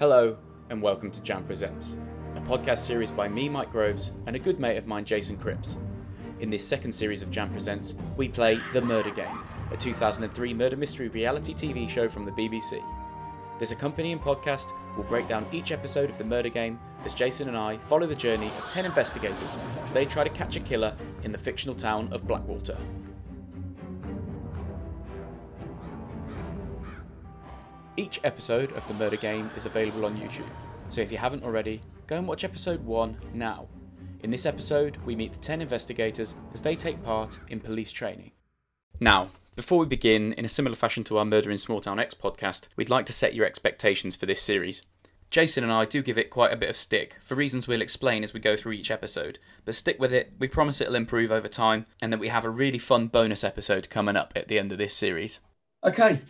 Hello, and welcome to Jam Presents, a podcast series by me, Mike Groves, and a good mate of mine, Jason Cripps. In this second series of Jam Presents, we play The Murder Game, a 2003 murder mystery reality TV show from the BBC. This accompanying podcast will break down each episode of The Murder Game as Jason and I follow the journey of 10 investigators as they try to catch a killer in the fictional town of Blackwater. Each episode of The Murder Game is available on YouTube, so if you haven't already, go and watch episode 1 now. In this episode, we meet the 10 investigators as they take part in police training. Now, before we begin, in a similar fashion to our Murder in Small Town X podcast, we'd like to set your expectations for this series. Jason and I do give it quite a bit of stick, for reasons we'll explain as we go through each episode, but stick with it, we promise it'll improve over time, and that we have a really fun bonus episode coming up at the end of this series. Okay,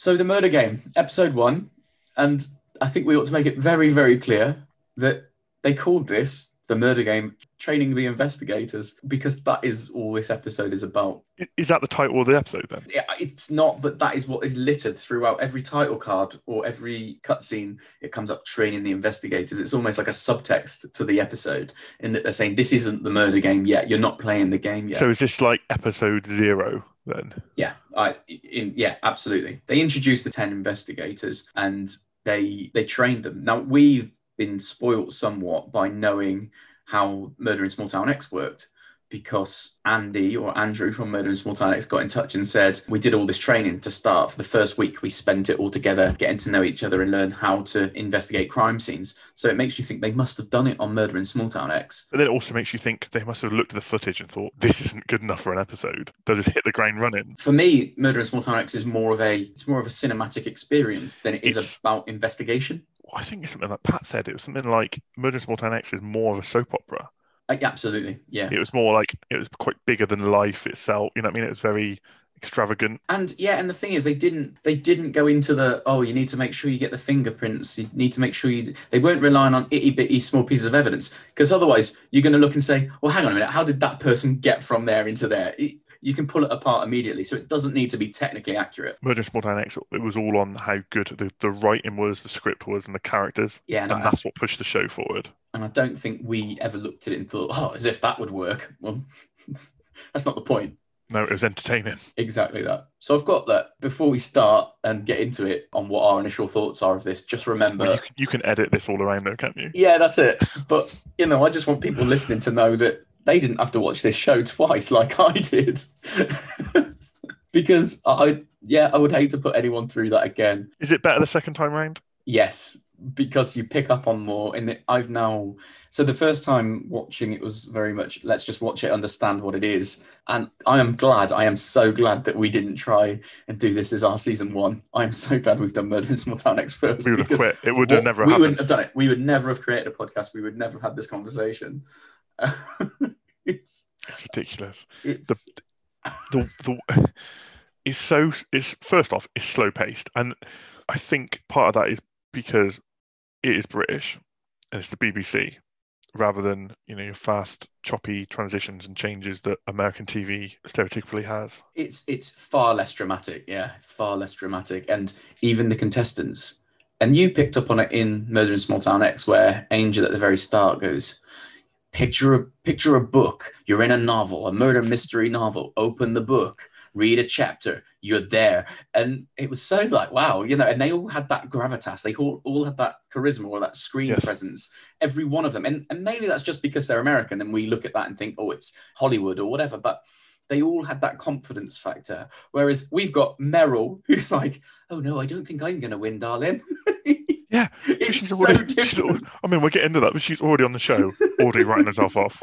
so the murder game, episode one, and I think we ought to make it very, very clear that they called this the murder game, training the investigators, because that is all this episode is about. Is that the title of the episode then? Yeah, it's not, but that is what is littered throughout every title card or every cutscene. It comes up training the investigators. It's almost like a subtext to the episode, in that they're saying this isn't the murder game yet. You're not playing the game yet. So is this like episode zero then? Yeah, I in yeah, absolutely. They introduced the ten investigators and they they trained them. Now we've been spoilt somewhat by knowing how Murder in Small Town X worked because Andy or Andrew from Murder in Small Town X got in touch and said we did all this training to start for the first week. We spent it all together getting to know each other and learn how to investigate crime scenes. So it makes you think they must have done it on Murder in Small Town X. But then it also makes you think they must have looked at the footage and thought this isn't good enough for an episode. They'll just hit the ground running. For me, Murder in Small Town X is more of a it's more of a cinematic experience than it is It's- about investigation. I think it's something like Pat said. It was something like Murder in Small Town X is more of a soap opera. Uh, absolutely, yeah. It was more like it was quite bigger than life itself. You know what I mean? It was very extravagant. And yeah, and the thing is, they didn't they didn't go into the oh, you need to make sure you get the fingerprints. You need to make sure you. They weren't relying on itty bitty small pieces of evidence because otherwise you're going to look and say, well, hang on a minute, how did that person get from there into there? You can pull it apart immediately, so it doesn't need to be technically accurate. Murder Town X, it was all on how good the, the writing was, the script was, and the characters. Yeah, and, And I, that's what pushed the show forward. and I don't think we ever looked at it and thought, oh, as if that would work. Well, that's not the point. No, it was entertaining. Exactly that. So I've got that. Before we start and get into it on what our initial thoughts are of this, just remember. Well, you, can, you can edit this all around though, can't you? Yeah, that's it. But you know, I just want people listening to know that they didn't have to watch this show twice like I did. because I yeah, I would hate to put anyone through that again. Is it better the second time round? Yes, because you pick up on more and I've now so the first time watching it was very much let's just watch it understand what it is and I am glad I am so glad that we didn't try and do this as our season 1 I am so glad we've done Murder in Small Town first We would have quit. It would have never we happened. wouldn't have done it. We would never have created a podcast. We would never have had this conversation. it's It's ridiculous. it's the the it's so it's first off it's slow paced and i think part of that is because it is british and it's the bbc rather than you know your fast choppy transitions and changes that american tv stereotypically has it's it's far less dramatic. Yeah, far less dramatic. And even the contestants. And you picked up on it in Murder in Small Town X, where Angel at the very start goes, "Picture a picture a book. You're in a novel, a murder mystery novel. Open the book." Read a chapter, you're there. And it was so like, wow, you know, and they all had that gravitas. They all, all had that charisma or that screen Yes. presence, every one of them. And, and maybe that's just because they're American and we look at that and think, oh, it's Hollywood or whatever. But they all had that confidence factor. Whereas we've got Meryl, who's like, oh no, I don't think I'm going to win, darling. Yeah, it's she's so already she's, different. i mean we'll get into that but she's already on the show already writing herself off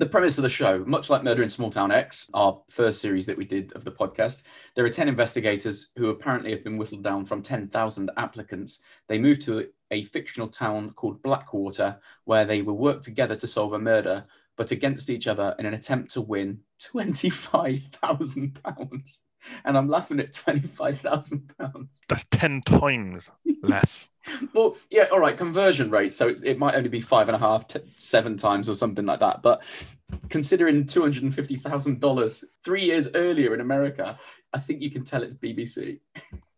the premise of the show, much like Murder in Small Town X, our first series that we did of the podcast, there are 10 investigators who apparently have been whittled down from 10,000 applicants. They moved to a fictional town called Blackwater, where they will work together to solve a murder, but against each other in an attempt to win £25,000. And I'm laughing at £25,000. that's 10 times less Well, yeah, all right, conversion rate. So it, it might only be five and a half, t- seven times or something like that. But considering $250,000 three years earlier in America, I think you can tell it's BBC.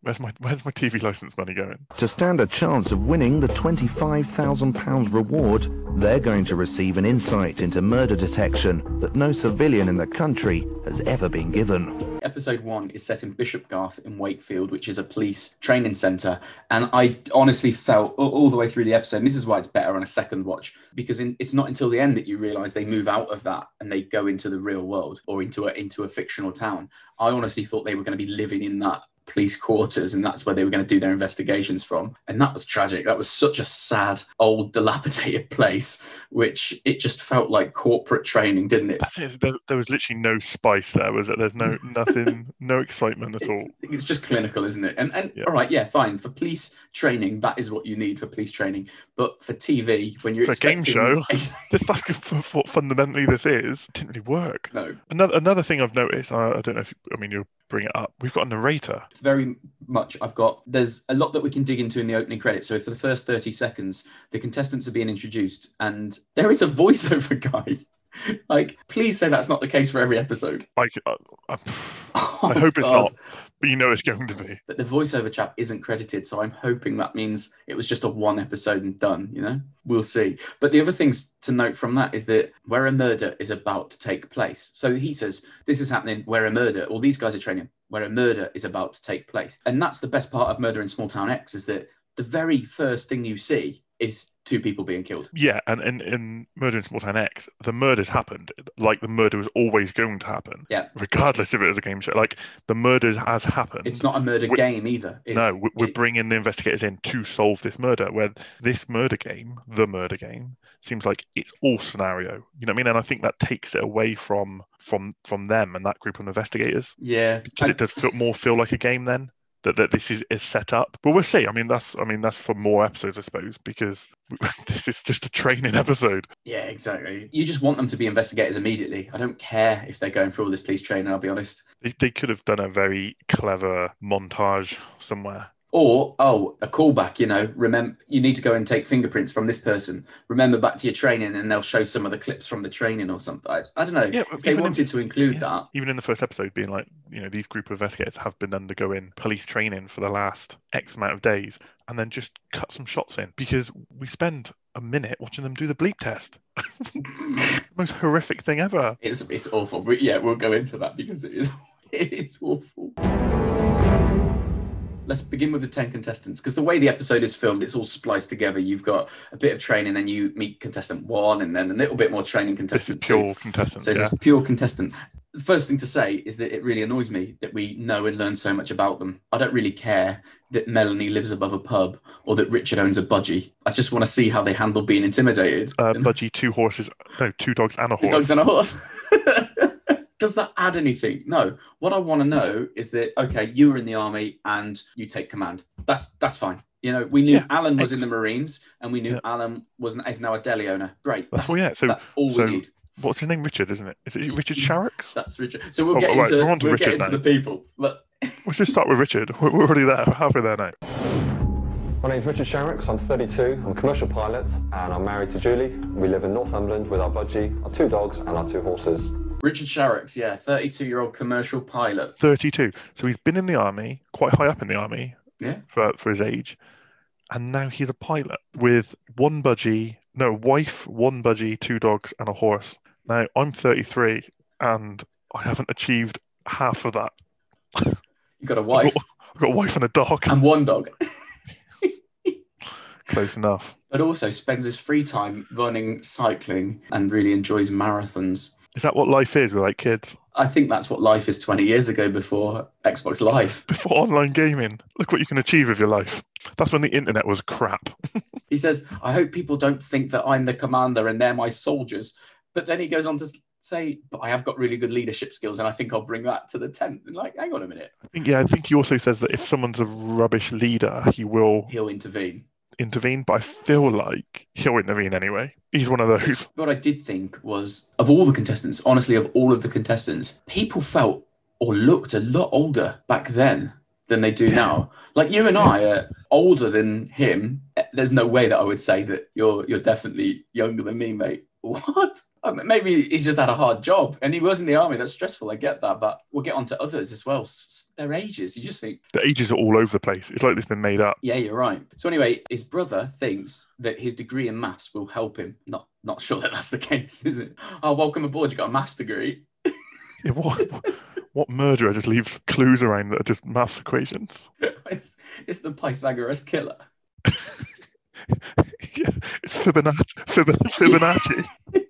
Where's my Where's my TV license money going? To stand a chance of winning the £25,000 reward, they're going to receive an insight into murder detection that no civilian in the country has ever been given. Episode one is set in Bishopgarth in Wakefield, which is a police training centre. And I honestly felt all, the way through the episode, and this is why it's better on a second watch, because in, it's not until the end that you realise they move out of that and they go into the real world or into a into a fictional town. I honestly thought they were going to be living in that police quarters and that's where they were going to do their investigations from and that was tragic that was such a sad old dilapidated place which it just felt like corporate training didn't it There, was literally no spice there, was it? There's no nothing, no excitement at all. it's, it's just clinical isn't it and and Yeah. all right yeah fine for police training that is what you need for police training but for tv when you're For a game show, This that's what fundamentally this is. It didn't really work. no Another another thing I've noticed. I, I don't know if I mean you'll bring it up. We've got a narrator. very much I've got there's a lot that we can dig into in the opening credits. So for the first 30 seconds, the contestants are being introduced and there is a voiceover guy. like, please say that's not the case for every episode. I, I, I, uh, uh, Oh, I hope it's not, but you know it's going to be. But the voiceover chap isn't credited, so I'm hoping that means it was just a one episode and done, you know? We'll see. But the other things to note from that is that where a murder is about to take place. So he says, This is happening where a murder, or these guys are training, where a murder is about to take place. And that's the best part of Murder in Small Town X is that the very first thing you see is two people being killed. Yeah, and in, in Murder in Small Town X, the murder's happened like the murder was always going to happen. Yeah. Regardless if it was a game show, like the murders has happened. It's not a murder We- game either. It's, no, we- we're it- bringing the investigators in to solve this murder. Where this murder game, the murder game, seems like it's all scenario. You know what I mean? And I think that takes it away from from from them and that group of investigators yeah. because it does feel more feel like a game then. That, that this is, is set up, but we'll see. I mean, that's I mean that's for more episodes, I suppose, because this is just a training episode. Yeah, exactly. You just want them to be investigators immediately. I don't care if they're going through all this police training, I'll be honest. They, they could have done a very clever montage somewhere. Or, oh, a callback, you know, remember, you need to go and take fingerprints from this person. Remember back to your training, and they'll show some of the clips from the training or something. I, I don't know. Yeah, if they even in- wanted to include yeah. that, Even in the first episode, being like, you know, these group of investigators have been undergoing police training for the last X amount of days, and then just cut some shots in because we spend a minute watching them do the bleep test. Most horrific thing ever. it's it's awful. But yeah, we'll go into that because it is it's awful. Let's begin with the 10 contestants because the way the episode is filmed, it's all spliced together. You've got a bit of training, then you meet contestant one, and then a little bit more training This is contestant two. pure contestants. So yeah. it's a pure contestant. The first thing to say is that it really annoys me that we know and learn so much about them. I don't really care that Melanie lives above a pub or that Richard owns a budgie. I just want to see how they handle being intimidated. Uh, Budgie, two horses, no, two dogs and a horse. dogs and a horse. Does that add anything? No. What I want to know is that okay, you were in the army and you take command. That's that's fine. You know, we knew Yeah, Alan was in the Marines and we knew Yeah. Alan was is now a deli owner. Great. That's well, yeah. So that's all so- we need. what's his name? Richard, isn't it? Is it Richard Sharrocks? That's Richard. So we'll Oh, get right, into we're on to get into now. the people. But We'll just start with Richard. We're, we're already there, halfway there now. My name's Richard Sharrocks, I'm 32, I'm a commercial pilot, and I'm married to Julie. We live in Northumberland with our budgie, our two dogs, and our two horses. Richard Sharrocks, yeah, 32 year old commercial pilot. 32. So he's been in the army, quite high up in the army Yeah. for, for his age. And now he's a pilot with one budgie, no, wife, one budgie, two dogs, and a horse. Now I'm 33 and I haven't achieved half of that. You've got a wife I've got a wife and a dog. and one dog, Close enough. but also spends his free time running, cycling, and really enjoys marathons. Is that what life is with like kids? I think that's what life is 20 years ago before Xbox Live. Before online gaming, look what you can achieve with your life. That's when the internet was crap. He says, I hope people don't think that I'm the commander and they're my soldiers. But then he goes on to say, But I have got really good leadership skills and I think I'll bring that to the tent. And like, hang on a minute, I think, yeah, I think he also says that if someone's a rubbish leader, he will he'll intervene. Intervene, but I feel like he'll intervene anyway. He's one of those. What I did think was, of all the contestants, honestly, of all of the contestants, people felt or looked a lot older back then than they do now. Like you and I are older than him. There's no way that I would say that you're you're definitely younger than me, mate. What? Maybe he's just had a hard job and he was in the army. That's stressful. I get that, but we'll get on to others as well. Their ages, you just think, The ages are all over the place. It's like it's been made up. yeah, you're right. So anyway, his brother thinks that his degree in maths will help him. Not not sure that that's the case, is it? Oh, welcome aboard. You got a maths degree. Yeah, what, what murderer just leaves clues around that are just maths equations? it's, it's the Pythagoras killer. Yeah, it's Fibonacci. Fib- Fibonacci.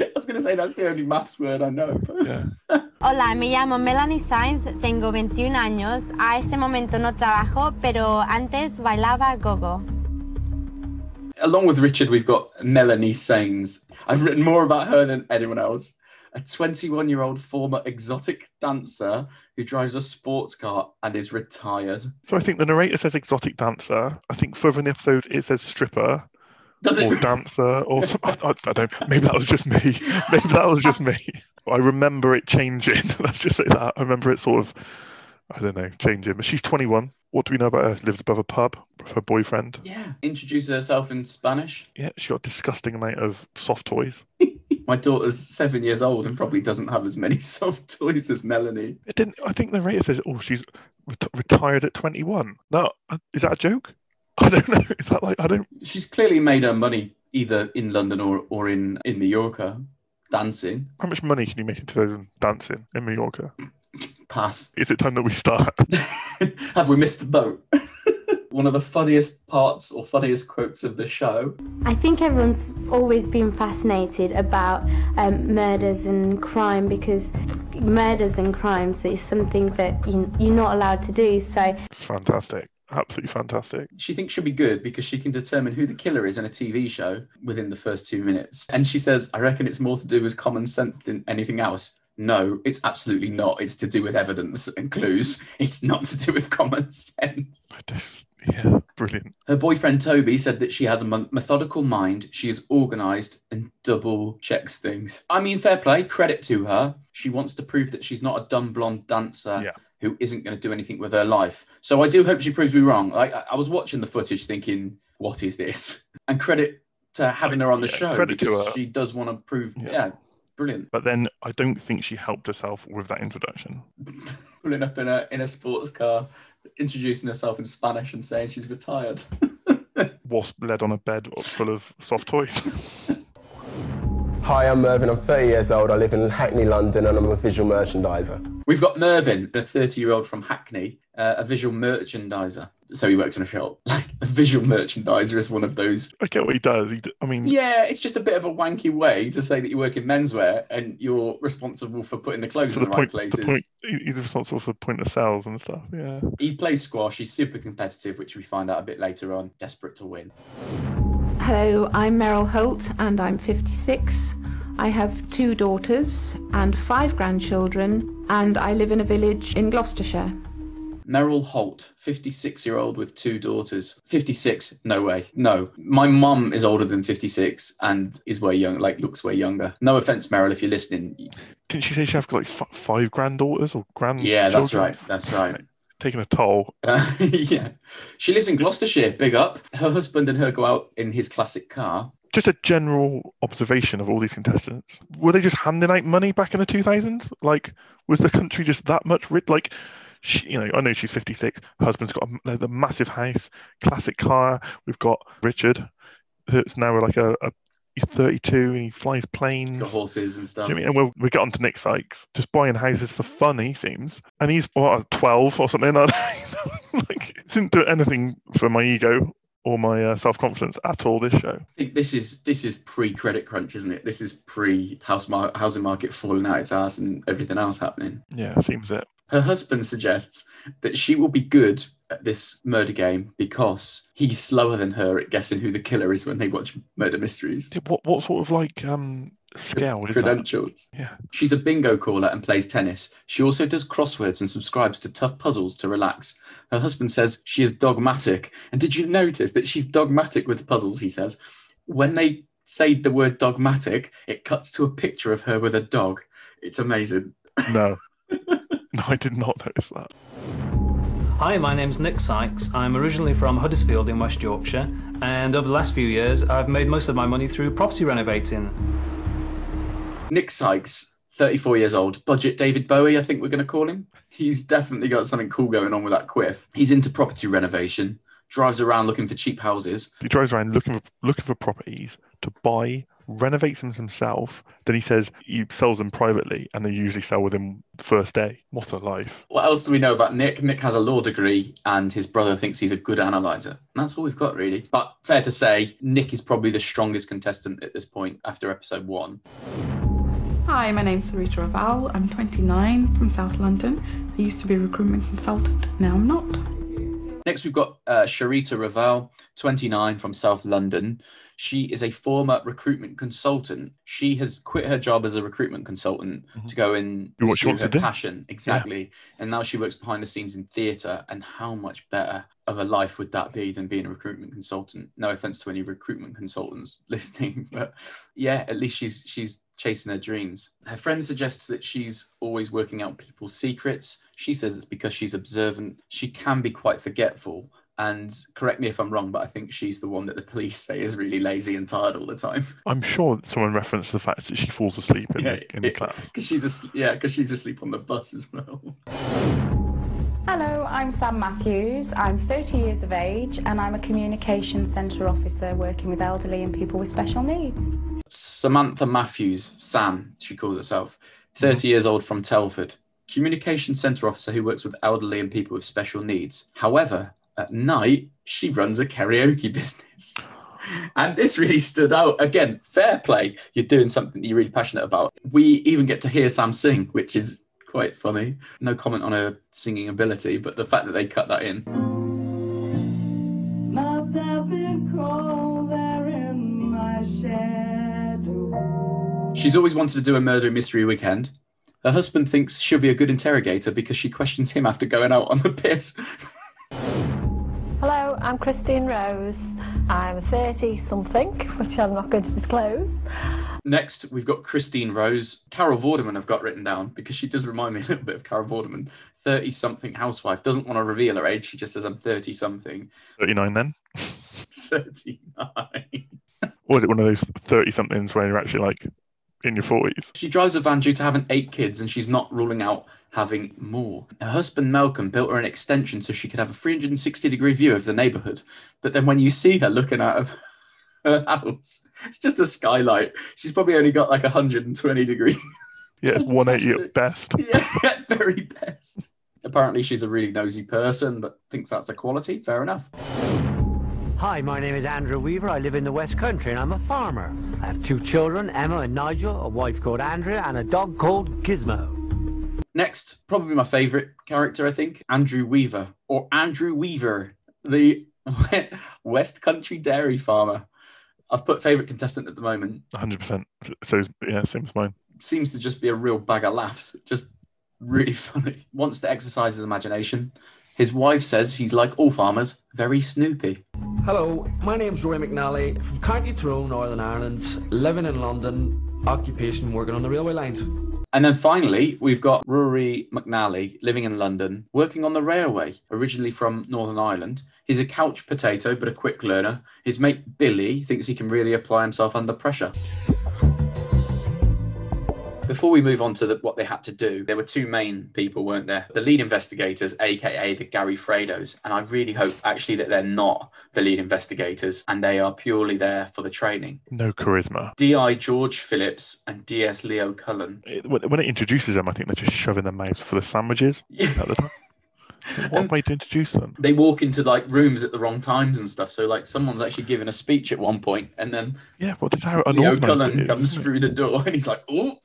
I was going to say that's the only maths word I know. but- Yeah. Hola, me llamo Melanie Sainz, tengo 21 años. A este momento no trabajo, pero antes bailaba gogo. Along with Richard, we've got Melanie Sains. I've written more about her than anyone else. A 21 year old former exotic dancer who drives a sports car and is retired. So I think the narrator says exotic dancer. I think further in the episode it says stripper Does or it? dancer or some, I, I- I don't. Maybe that was just me. Maybe that was just me. I remember it changing. Let's just say that. I remember it sort of. I don't know, changing. But she's 21. What do we know about her? Lives above a pub with her boyfriend. Yeah. Introduces herself in Spanish. Yeah, she got a disgusting amount of soft toys. My daughter's seven years old and probably doesn't have as many soft toys as Melanie. It didn't. I think the narrator says, "Oh, she's ret- retired at 21." No, uh, is that a joke? I don't know. Is that like I don't? She's clearly made her money either in London or, or in, in Mallorca dancing. How much money can you make in 2000 dancing in Mallorca? Pass. Is it time that we start? Have we missed the boat? One of the funniest parts or funniest quotes of the show. I think everyone's always been fascinated about um, murders and crime because murders and crimes is something that you, you're not allowed to do. So fantastic, absolutely fantastic. She thinks she'll be good because she can determine who the killer is in a TV show within the first two minutes. And she says, I reckon it's more to do with common sense than anything else. No, it's absolutely not. It's to do with evidence and clues. It's not to do with common sense. Yeah, brilliant. Her boyfriend Toby said that she has a methodical mind, she is organised and double checks things. I mean, fair play, credit to her. She wants to prove that she's not a dumb blonde dancer Yeah. who isn't going to do anything with her life. So I do hope she proves me wrong. Like I, I was watching the footage thinking, what is this? And credit to having her on the Yeah, show credit to because her. she does want to prove, Yeah. yeah, brilliant. But then I don't think she helped herself with that introduction. Pulling up in a in a sports car, introducing herself in Spanish and saying she's retired. Wasp led on a bed full of soft toys. Hi, I'm Mervyn. I'm 30 years old. I live in Hackney, London, and I'm a visual merchandiser. We've got Mervyn, a 30 year old from Hackney, uh, a visual merchandiser. So he works in a shop. Like a visual merchandiser is one of those. I get what he does. He, d- I mean, Yeah, it's just a bit of a wanky way to say that you work in menswear and you're responsible for putting the clothes for in the the, point, right places. the point, he- he's responsible for point of sales and stuff. Yeah. He plays squash. He's super competitive, which we find out a bit later on. Desperate to win. Hello, I'm Meryl Holt and I'm 56. I have two daughters and five grandchildren, and I live in a village in Gloucestershire. Meryl Holt, 56 year old with two daughters. 56? No way. No. My mum is older than 56 and is way young, like looks way younger. No offense, Meryl, if you're listening. Didn't she say she have got like f- five granddaughters or grand? Yeah, that's right. That's right. Taking a toll. Uh, yeah. She lives in Gloucestershire. Big up. Her husband and her go out in his classic car. Just a general observation of all these contestants. Were they just handing out money back in the 2000s? Like, was the country just that much rich? Like, she, you know, I know she's 56. Her husband's got a, the massive house, classic car. We've got Richard, who's now like a, a he's 32 and he flies planes. He's got horses and stuff. you know I mean? And we'll, we get on to Nick Sykes, just buying houses for fun, he seems. And he's, what, 12 or something? Like, didn't do anything for my ego or my uh, self confidence at all this show. I think this is this is pre credit crunch, isn't it? This is pre house mar- housing market falling out its ass and everything else happening. Yeah, seems it. Her husband suggests that she will be good at this murder game because he's slower than her at guessing who the killer is when they watch murder mysteries. What, what sort of like um scale is that? Credentials. Yeah. She's a bingo caller and plays tennis. She also does crosswords and subscribes to tough puzzles to relax. Her husband says she is dogmatic. And did you notice that she's dogmatic with puzzles? He says. When they say the word dogmatic, it cuts to a picture of her with a dog. It's amazing. No. no, I did not notice that. Hi, my name's Nick Sykes. I'm originally from Huddersfield in West Yorkshire, and over the last few years, I've made most of my money through property renovating. Nick Sykes, 34 years old, budget David Bowie, I think we're going to call him. He's definitely got something cool going on with that quiff. He's into property renovation, drives around looking for cheap houses. He drives around looking for looking for properties to buy, renovates them himself. Then he says he sells them privately, and they usually sell within the first day. What a life! What else do we know about Nick? Nick has a law degree, and his brother thinks he's a good analyzer. And that's all we've got, really. But fair to say, Nick is probably the strongest contestant at this point after episode one. Hi, my name's Sarita Raval. I'm 29 from South London. I used to be a recruitment consultant, now I'm not. Next, we've got uh, Sharita Raval, 29 from South London. She is a former recruitment consultant. She has quit her job as a recruitment consultant to go in Do what she wants her to do. passion. Exactly. And now she works behind the scenes in theatre. And how much better of a life would that be than being a recruitment consultant? No offense to any recruitment consultants listening, but yeah, at least she's she's chasing her dreams. Her friend suggests that she's always working out people's secrets. She says it's because she's observant. She can be quite forgetful. And correct me if I'm wrong, but I think she's the one that the police say is really lazy and tired all the time. I'm sure someone referenced the fact that she falls asleep in, the, in the class. Because she's asleep, yeah, because she's asleep on the bus as well. Hello, I'm Sam Matthews. I'm 30 years of age and I'm a communication centre officer working with elderly and people with special needs. Samantha Matthews, Sam, she calls herself, 30 mm-hmm. years old from Telford, communication centre officer who works with elderly and people with special needs. However, at night, she runs a karaoke business. And this really stood out. Again, fair play. You're doing something that you're really passionate about. We even get to hear Sam sing, which is quite funny. No comment on her singing ability, but the fact that they cut that in. Must have been cold there in my shadow. She's always wanted to do a murder mystery weekend. Her husband thinks she'll be a good interrogator because she questions him after going out on the piss. Hello, I'm Christine Rose. I'm 30 something, which I'm not going to disclose. Next, we've got Christine Rose. Carol Vorderman I've got written down because she does remind me a little bit of Carol Vorderman. 30 something housewife. Doesn't want to reveal her age. She just says, I'm 30 something. 39 then? 39. Or is it one of those 30 somethings where you're actually like in your 40s? She drives a van due to having eight kids and she's not ruling out having more. Her husband Malcolm built her an extension so she could have a 360 degree view of the neighborhood. But then when you see her looking out of her house, it's just a skylight. She's probably only got like 120 degrees. Yeah, it's 180 at best. yeah, at very best. Apparently, she's a really nosy person, but thinks that's a quality. Fair enough. Hi, my name is Andrew Weaver. I live in the West Country and I'm a farmer. I have two children, Emma and Nigel, a wife called Andrea, and a dog called Gizmo. Next, probably my favourite character, I think, Andrew Weaver, or Andrew Weaver, the West Country dairy farmer. I've put favourite contestant at the moment. 100%. So, yeah, same as mine. Seems to just be a real bag of laughs. Just really funny. Wants to exercise his imagination. His wife says he's like all farmers, very snoopy. Hello, my name's Roy McNally from County Tyrone, Northern Ireland, living in London, occupation working on the railway lines. And then finally, we've got Rory McNally living in London, working on the railway, originally from Northern Ireland. He's a couch potato, but a quick learner. His mate Billy thinks he can really apply himself under pressure. Before we move on to the, what they had to do, there were two main people, weren't there? The lead investigators, aka the Gary Fredos. And I really hope actually that they're not the lead investigators and they are purely there for the training. No charisma. D.I. George Phillips and D.S. Leo Cullen. It- when it introduces them, I think they're just shoving their mouths full of sandwiches at the time. What way to introduce them. They walk into like rooms at the wrong times and stuff. So like someone's actually giving a speech at one point, and then Yeah, well, that's how Leo unorganised it Cullen is, comes through the door, and he's like, "Oh,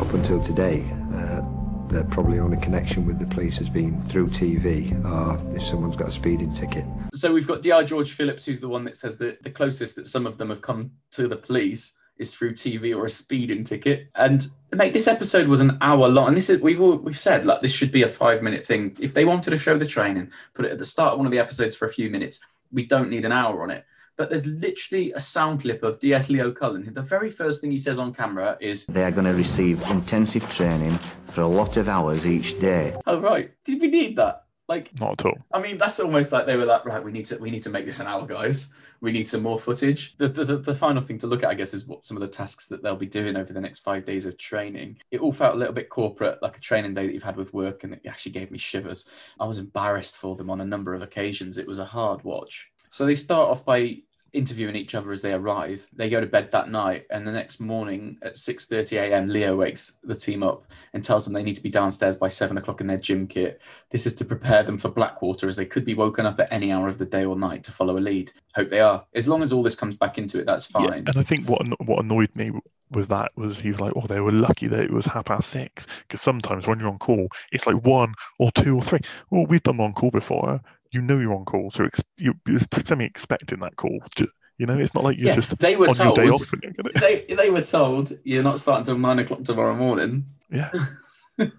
Up until today, uh, their probably only connection with the police has been through TV or if someone's got a speeding ticket. So we've got Dr. George Phillips, who's the one that says that the closest that some of them have come to the police is through TV or a speeding ticket. And mate, this episode was an hour long, and this is we've all, we've said like this should be a five minute thing. If they wanted to show the training, put it at the start of one of the episodes for a few minutes. We don't need an hour on it. but there's literally a sound clip of DS Leo Cullen. The very first thing he says on camera is, They are going to receive intensive training for a lot of hours each day. "Oh right, did we need that?" Like, Not at all. I mean, that's almost like they were like, right, we need to we need to make this an hour, guys. We need some more footage. The, the, the, the final thing to look at, I guess, is what some of the tasks that they'll be doing over the next five days of training. It all felt a little bit corporate, like a training day that you've had with work, and it actually gave me shivers. I was embarrassed for them on a number of occasions. It was a hard watch. So they start off by interviewing each other as they arrive. They go to bed that night, and the next morning at 6:30 a.m., Leo wakes the team up and tells them they need to be downstairs by seven o'clock in their gym kit. This is to prepare them for Blackwater, as they could be woken up at any hour of the day or night to follow a lead. Hope they are. As long as all this comes back into it, that's fine. And I think what what annoyed me with that was he was like, "Oh, they were lucky that it was half past six. Because sometimes when you're on call, it's like one or two or three. Well, we've done on call before. You know you're on call, so ex- you, you're semi expecting that call. You know, it's not like you're Yeah, just they were on told. your day off. And you're gonna, they they were told you're not starting till nine o'clock tomorrow morning. Yeah.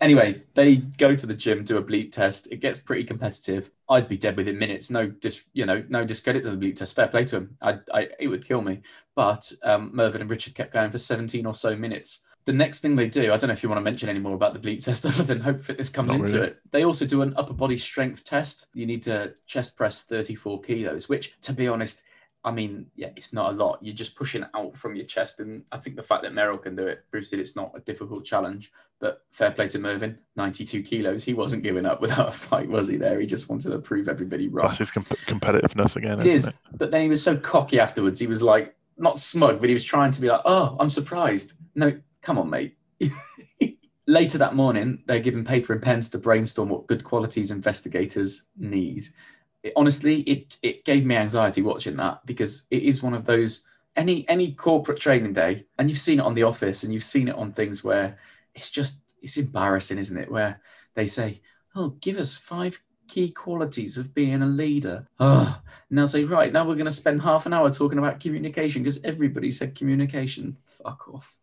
Anyway, they go to the gym, do a bleep test. It gets pretty competitive. I'd be dead within minutes. No, dis, you know, no discredit to the bleep test. Fair play to him. I, I, it would kill me. But um, Mervyn and Richard kept going for 17 or so minutes. The next thing they do, I don't know if you want to mention any more about the bleep test other than Hope Fitness comes Not into really. it. They also do an upper body strength test. You need to chest press 34 kilos, which, to be honest, I mean, yeah, it's not a lot. You're just pushing out from your chest. And I think the fact that Meryl can do it proves that it's not a difficult challenge. But fair play to Mervyn, 92 kilos. He wasn't giving up without a fight, was he? There, he just wanted to prove everybody wrong. that's his com- competitiveness again, It is. it? But then he was so cocky afterwards. He was like, not smug, but he was trying to be like, oh, I'm surprised. No, come on, mate. Later that morning, they're given paper and pens to brainstorm what good qualities investigators need. It- honestly, it, it gave me anxiety watching that because it is one of those any any corporate training day, and you've seen it on The Office, and you've seen it on things where it's just it's embarrassing, isn't it? Where they say, "Oh, give us five key qualities of being a leader." Oh, and they'll say, "Right now, we're going to spend half an hour talking about communication because everybody said communication." Fuck off.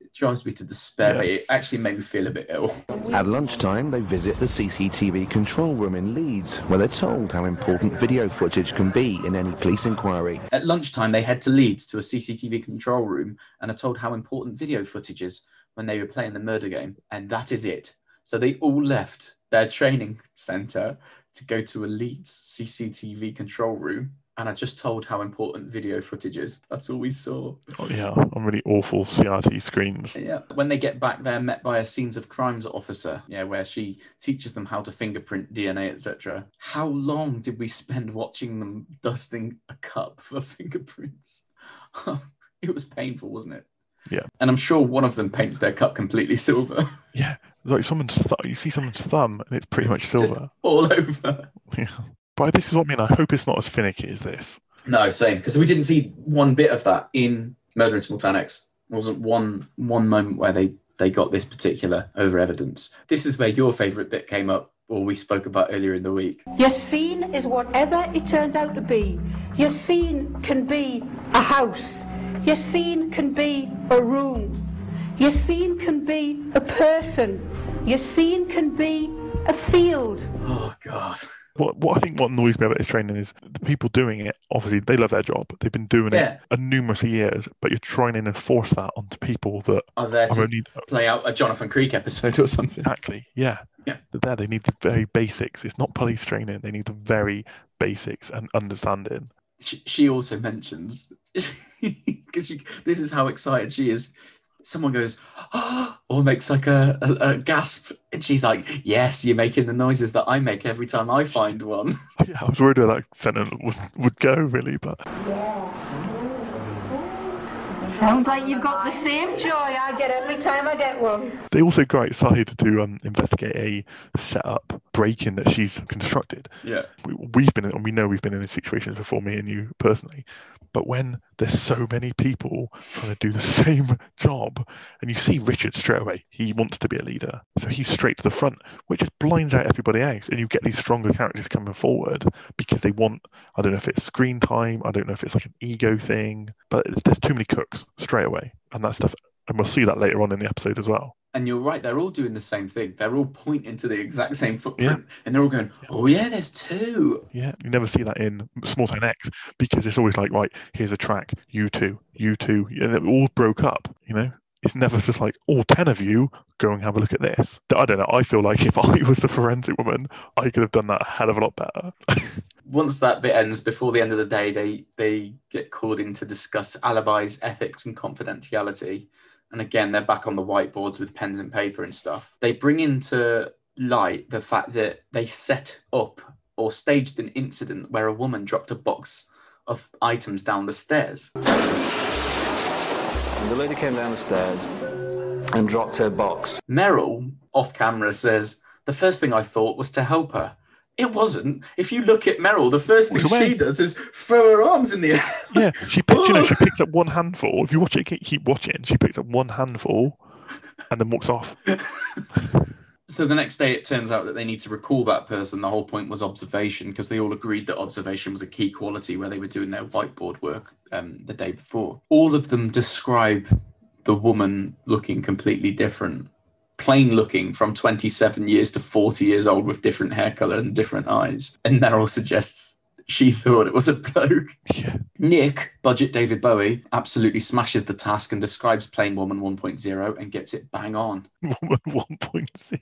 It drives me to despair. but It actually made me feel a bit ill. At lunchtime, they visit the CCTV control room in Leeds, where they're told how important video footage can be in any police inquiry. At lunchtime, they head to Leeds to a CCTV control room and are told how important video footage is when they were playing the murder game. And that is it. So they all left their training centre to go to a Leeds CCTV control room and I just told how important video footage is. That's all we saw. Oh, yeah, on really awful CRT screens. Yeah. When they get back, they're met by a scenes of crimes officer, yeah, where she teaches them how to fingerprint DNA, etc. How long did we spend watching them dusting a cup for fingerprints? it was painful, wasn't it? Yeah. And I'm sure one of them paints their cup completely silver. Yeah, like someone's th- you see someone's thumb and it's pretty much It's silver. all over. Yeah. But this is what I mean. I hope it's not as finicky as this. No, same. Because we didn't see one bit of that in Murder in Small Town X. There wasn't one one moment where they they got this particular over evidence. This is where your favourite bit came up, or we spoke about earlier in the week. Your scene is whatever it turns out to be. Your scene can be a house. Your scene can be a room. Your scene can be a person. Your scene can be a field. Oh God. What what I think what annoys me about this training is the people doing it. Obviously, they love their job. They've been doing Yeah. it a numerous years, but you're trying to enforce that onto people that Are there to only play out a Jonathan Creek episode or something? exactly yeah. Yeah. There. They need the very basics. It's not police training. They need the very basics and understanding. She, she also mentions because this is how excited she is. Someone goes, or makes like a, a, a gasp, and she's like, "Yes, you're making the noises that I make every time I find one." Yeah, I was worried where that sentence would, would go really, but Sounds like you've got the same joy I get every time I get one. they also got excited to um, investigate a setup break-in that she's constructed. Yeah. we, we've been in, and we know we've been in these situations before, me and you personally. But when there's so many people trying to do the same job, and you see Richard straight away, he wants to be a leader, so he's straight to the front, which just blinds out everybody else, and you get these stronger characters coming forward because they want. I don't know if it's screen time, I don't know if it's like an ego thing, but there's too many cooks straight away, and that stuff, and we'll see that later on in the episode as well. And you're right, they're all doing the same thing. They're all pointing to the exact same footprint. And they're all going, Oh yeah, there's two. Yeah, you never see that in Small Town X because it's always like, right, here's a track, you two, you two, and it all broke up. You know, it's never just like all ten of you go and have a look at this. I don't know. I feel like if I was the forensic woman, I could have done that a hell of a lot better. Once that bit ends, before the end of the day, they they get called in to discuss alibis, ethics, and confidentiality. And again, they're back on the whiteboards with pens and paper and stuff. They bring into light the fact that they set up or staged an incident where a woman dropped a box of items down the stairs. And the lady came down the stairs and dropped her box. Meryl, off camera, says, The first thing I thought was to help her. It wasn't. If you look at Meryl, the first thing she does is throw her arms in the air. yeah, she picks, you know, she picks up one handful. If you watch it, keep- keep watching. She picks up one handful and then walks off. So the next day, it turns out that they need to recall that person. The whole point was observation because they all agreed that observation was a key quality where they were doing their whiteboard work um, the day before. All of them describe the woman looking completely different, plain looking from 27 years to 40 years old with different hair color and different eyes. And Meryl suggests she thought it was a bloke. Nick, budget David Bowie, absolutely smashes the task and describes Plain Woman 1.0 and gets it bang on. Woman 1.0.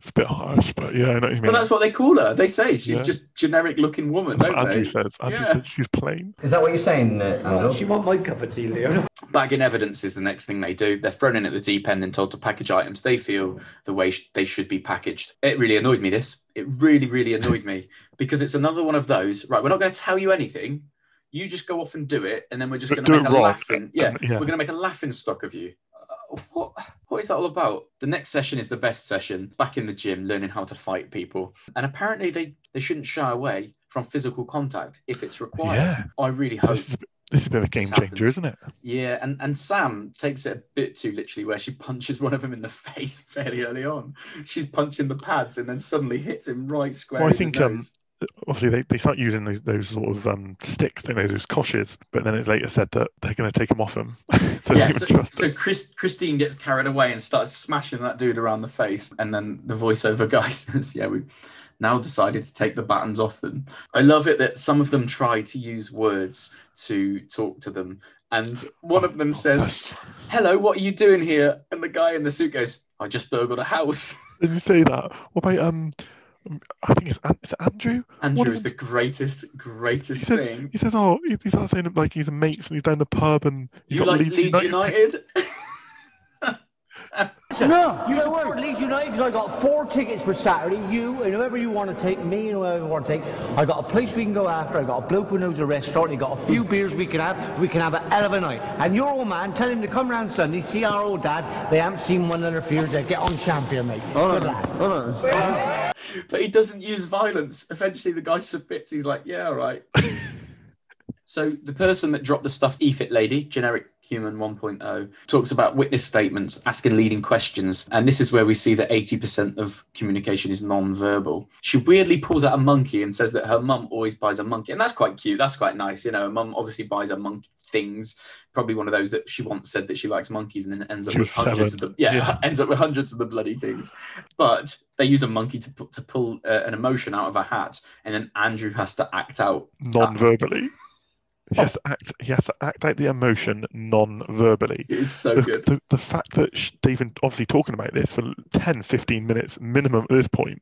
It's a bit harsh, but yeah, I know what you mean. But that's what they call her. They say she's Yeah. just generic looking woman, That's don't what Andrew they? says. Andrew Yeah. says she's plain. Is that what you're saying, uh, Andrew? She want my cup of tea, Leo. Bagging evidence is the next thing they do. They're thrown in at the deep end and told to package items they feel the way sh- they should be packaged. It really annoyed me, this. It really, really annoyed me because it's another one of those. Right, we're not going to tell you anything. You just go off and do it, and then we're just But going to do make it a wrong, laughing. Yeah, and- yeah. we're going to make a laughing stock of you. What? What is that all about? The next session is the best session. Back in the gym, learning how to fight people, and apparently they they shouldn't shy away from physical contact if it's required. Yeah. I really hope This is, a, bit of a game changer, isn't it? Yeah, and, and Sam takes it a bit too literally, where she punches one of them in the face fairly early on. She's punching the pads and then suddenly hits him right square. Well, I in think um. Obviously they, they start using those, those sort of um, sticks, don't they, those koshes, but then it's later said that they're going to take them off him. so yeah, so, so Chris, Christine gets carried away and starts smashing that dude around the face, and then the voiceover guy says, "Yeah, we now decided to take the buttons off them." I love it that some of them try to use words to talk to them, and one of them says, "Hello, what are you doing here?" And the guy in the suit goes, "I just burgled a house." Did you say that? What about um? I think it's An- is it Andrew. Andrew is the them- greatest, He greatest says, thing. he says, oh, he, he starts saying oh, like he's mates and he's down the pub and he's You like Leeds, Leeds United. United? No, you know what? Leeds United, 'cause I got four tickets for Saturday. You and whoever you want to take, me and whoever you want to take. I got a place we can go after. I got a bloke who knows a restaurant. You got a few beers we can have. We can have a hell of a night. And your old man, tell him to come round Sunday, see our old dad. They haven't seen one of their fears. They get on champion, mate. Good lad. but he doesn't use violence. Eventually, the guy submits. He's like, "Yeah, all right." so the person that dropped the stuff, E-Fit lady, generic human 1.0, talks about witness statements, asking leading questions, and this is where we see that 80% of communication is non-verbal. She weirdly pulls out a monkey and says that her mum always buys a monkey, and that's quite cute. That's quite nice. You know, her mum obviously buys a monkey things. Probably one of those that she once said that she likes monkeys, and then ends up She with hundreds seven. of the yeah, Yeah. ends up with hundreds of the bloody things. But they use a monkey to to pull uh, an emotion out of a hat, and then Andrew has to act out non-verbally. He has, to act, he has to act out the emotion non-verbally. It is so the, good. The, the fact that they've been obviously talking about this for 10, 15 minutes minimum at this point,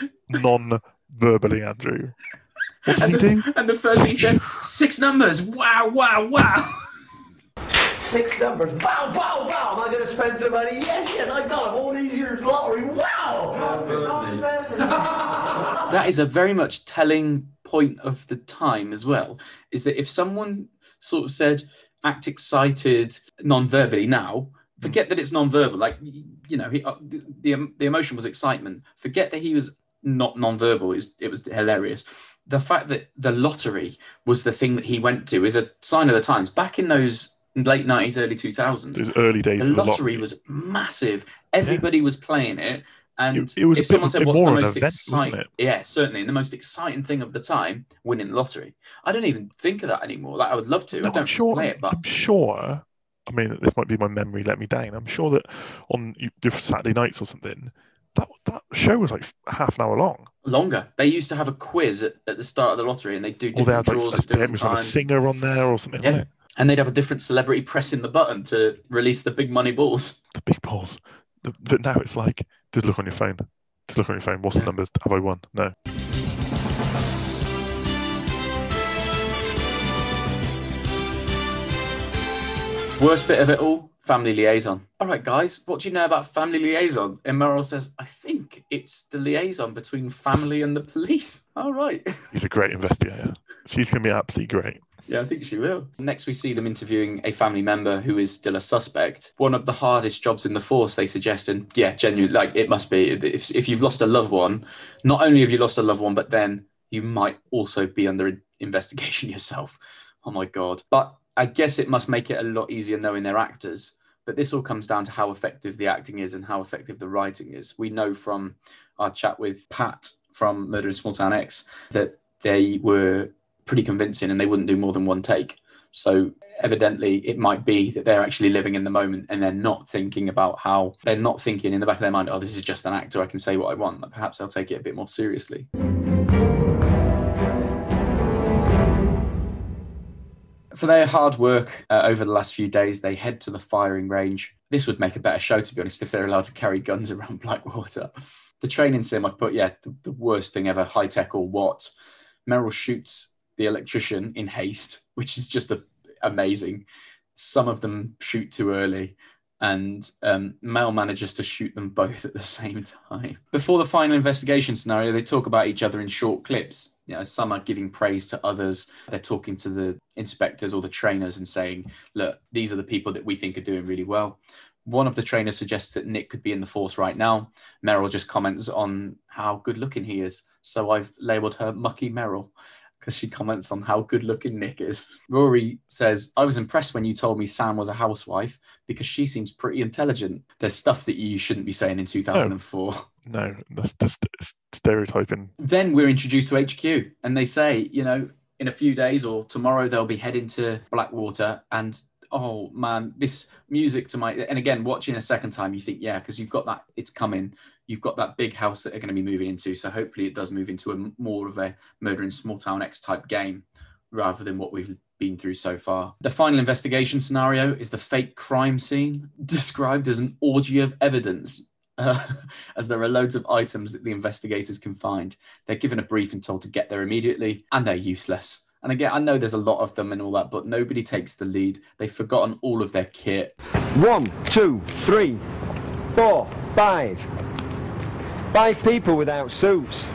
non-verbally, Andrew. What does and, he the, do? and the first thing he says, six numbers. Wow, wow, wow. Six numbers. Wow, wow, wow. Am I going to spend some money? Yes, yes, I got them. All these years lottery. Wow. that is a very much telling point of the time as well. Is that if someone sort of said act excited non-verbally now, forget that it's non-verbal. Like you know, he, uh, the, the the emotion was excitement. Forget that he was not non-verbal. It was, it was hilarious. The fact that the lottery was the thing that he went to is a sign of the times. Back in those late nineties, early two thousands, early days the the lottery lottery. was massive. Everybody was playing it. And It- it was if someone said, "What's the most event, exciting?" Yeah, certainly, and the most exciting thing of the time, winning the lottery. I don't even think of that anymore. Like I would love to. I don't I'm sure. play it, but I'm sure. I mean, this might be my memory let me down. I'm sure that on Saturday nights or something, that that show was like half an hour long. Longer. They used to have a quiz at, at the start of the lottery, and they do Or they different had draws a, at they different have a singer on there or something. Yeah. And they'd have a different celebrity pressing the button to release the big money balls. The big balls. The, but now it's like just look on your phone. Just look on your phone. What's the numbers? Have I won? No. Worst bit of it all, family liaison. All right, guys, what do you know about family liaison? And Meryl says, I think it's the liaison between family and the police. All right. He's a great investigator. She's going to be absolutely great. Yeah, I think she will. Next, we see them interviewing a family member who is still a suspect. One of the hardest jobs in the force, they suggest, and yeah, genuinely, like it must be. If, if you've lost a loved one, not only have you lost a loved one, but then you might also be under investigation yourself. Oh my god! But I guess it must make it a lot easier knowing they're actors. But this all comes down to how effective the acting is and how effective the writing is. We know from our chat with Pat from Murder in Small Town X that they were pretty convincing and they wouldn't do more than one take. So evidently it might be that they're actually living in the moment and they're not thinking about how they're not thinking in the back of their mind, oh, this is just an actor, I can say what I want. Like, perhaps they'll take it a bit more seriously. For their hard work uh, over the last few days, they head to the firing range. This would make a better show, to be honest, if they're allowed to carry guns around Blackwater. The training sim, I've put, yeah, the, the worst thing ever, high tech or what. Meryl shoots the electrician in haste, which is just a, amazing. Some of them shoot too early, and um, Mel manages to shoot them both at the same time. Before the final investigation scenario, they talk about each other in short clips. You know, some are giving praise to others. They're talking to the inspectors or the trainers and saying, "Look, these are the people that we think are doing really well." One of the trainers suggests that Nick could be in the force right now. Meryl just comments on how good looking he is. So I've labeled her Mucky Meryl because she comments on how good looking Nick is. Rory says, I was impressed when you told me Sam was a housewife because she seems pretty intelligent. There's stuff that you shouldn't be saying in 2004. No, that's just stereotyping. Then we're introduced to HQ and they say, you know, in a few days or tomorrow they'll be heading to Blackwater and oh man, this music to my and again watching a second time you think yeah because you've got that it's coming you've got that big house that they're going to be moving into so hopefully it does move into a more of a murder in small town X type game rather than what we've been through so far. The final investigation scenario is the fake crime scene described as an orgy of evidence uh, as there are loads of items that the investigators can find. They're given a brief and told to get there immediately, and they're useless. And again, I know there's a lot of them and all that, but nobody takes the lead. They've forgotten all of their kit. One, two, three, four, five. Five people without suits.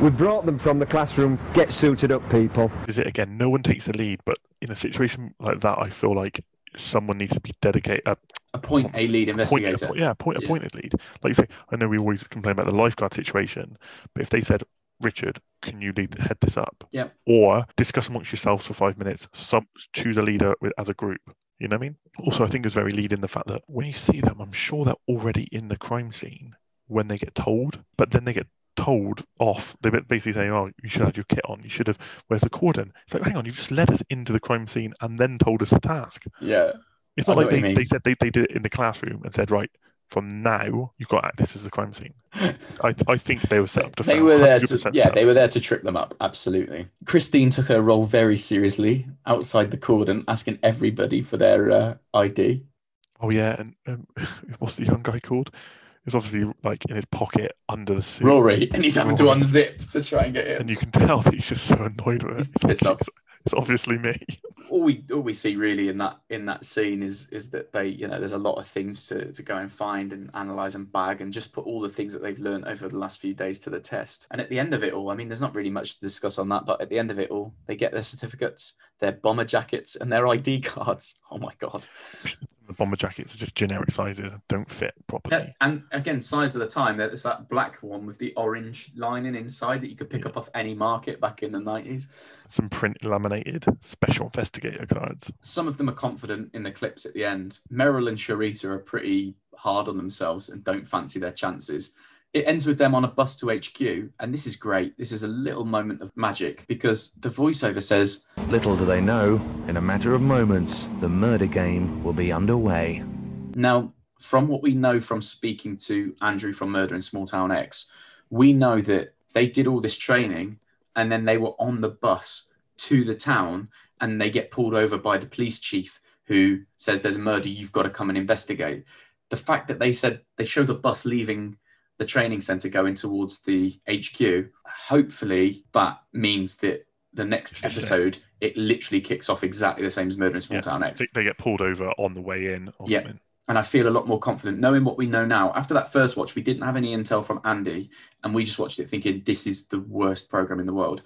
We brought them from the classroom. Get suited up, people. Is it again? No one takes the lead, but in a situation like that, I feel like someone needs to be dedicated. Uh, Appoint a lead appoint- investigator. appoint- yeah, appoint Yeah. appointed lead. Like you say, I know we always complain about the lifeguard situation, but if they said, Richard, can you lead head this up? Yeah. Or discuss amongst yourselves for five minutes. Some choose a leader with, as a group. You know what I mean? Also, I think it's very lead in the fact that when you see them, I'm sure they're already in the crime scene when they get told, but then they get told off. They basically say, "Oh, you should have your kit on. You should have. Where's the cordon?" It's like, hang on, you just led us into the crime scene and then told us the task. Yeah. It's not like they, they said they, they did it in the classroom and said, right, from now you've got to act this as a crime scene. I, I think they were set up to They fail. were there to, yeah, they were there to trip them up. Absolutely. Christine took her role very seriously outside the cordon, asking everybody for their uh, ID. Oh yeah, and um, what's the young guy called? It's obviously like in his pocket under the suit. Rory, and he's having to unzip to try and get in. And you can tell that he's just so annoyed with it. It's, it's obviously me. All we all we see really in that in that scene is is that they you know there's a lot of things to to go and find and analyze and bag and just put all the things that they've learned over the last few days to the test. And at the end of it all i mean there's not really much to discuss on that but at the end of it all they get their certificates their bomber jackets and their id cards. Oh my god bomber jackets are just generic sizes, don't fit properly. yeah, and again size of the time there's that black one with the orange lining inside that you could pick up off any market back in the 90s Some print laminated special investigator cards. some of them are confident in the clips at the end. Meryl and Sharita are pretty hard on themselves and don't fancy their chances. It ends with them on a bus to HQ, and this is great. This is a little moment of magic because the voiceover says, Little do they know, in a matter of moments, the murder game will be underway. Now, from what we know from speaking to Andrew from Murder in Small Town X, we know that they did all this training and then they were on the bus to the town and they get pulled over by the police chief who says there's a murder, you've got to come and investigate. The fact that they said they show the bus leaving the training center going towards the HQ, hopefully that means that the next episode it literally kicks off exactly the same as Murder in Small Yeah. Town X. They, they get pulled over on the way in or Yeah. something. And I feel a lot more confident knowing what we know now. After that first watch, we didn't have any intel from Andy, and we just watched it thinking this is the worst program in the world.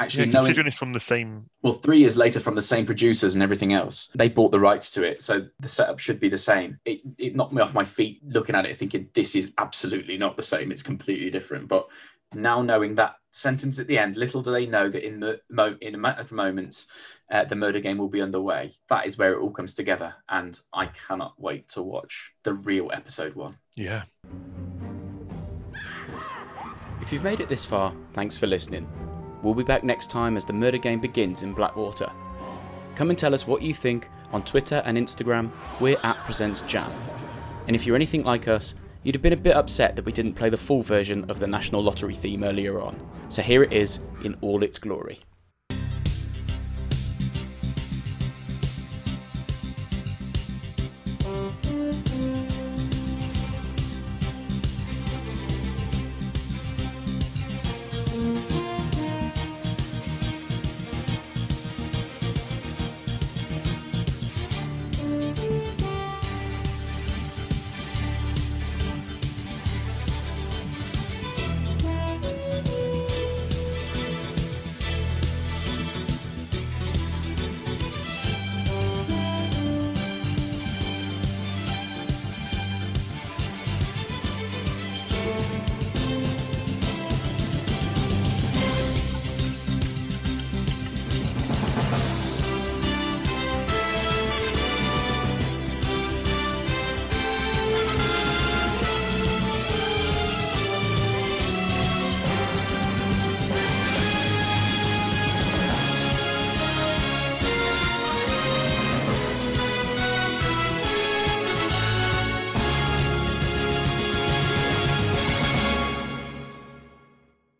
Actually, yeah, knowing it's from the same. well, three years later, from the same producers and everything else, they bought the rights to it, so the setup should be the same. It, it knocked me off my feet looking at it, thinking this is absolutely not the same. It's completely different. But now knowing that sentence at the end, little do they know that in the mo- in a matter of moments, uh, the murder game will be underway. That is where it all comes together, and I cannot wait to watch the real episode one. Yeah. If you've made it this far, thanks for listening. We'll be back next time as the murder game begins in Blackwater. Come and tell us what you think on Twitter and Instagram. We're at Presents Jam. And if you're anything like us, you'd have been a bit upset that we didn't play the full version of the National Lottery theme earlier on. So here it is in all its glory.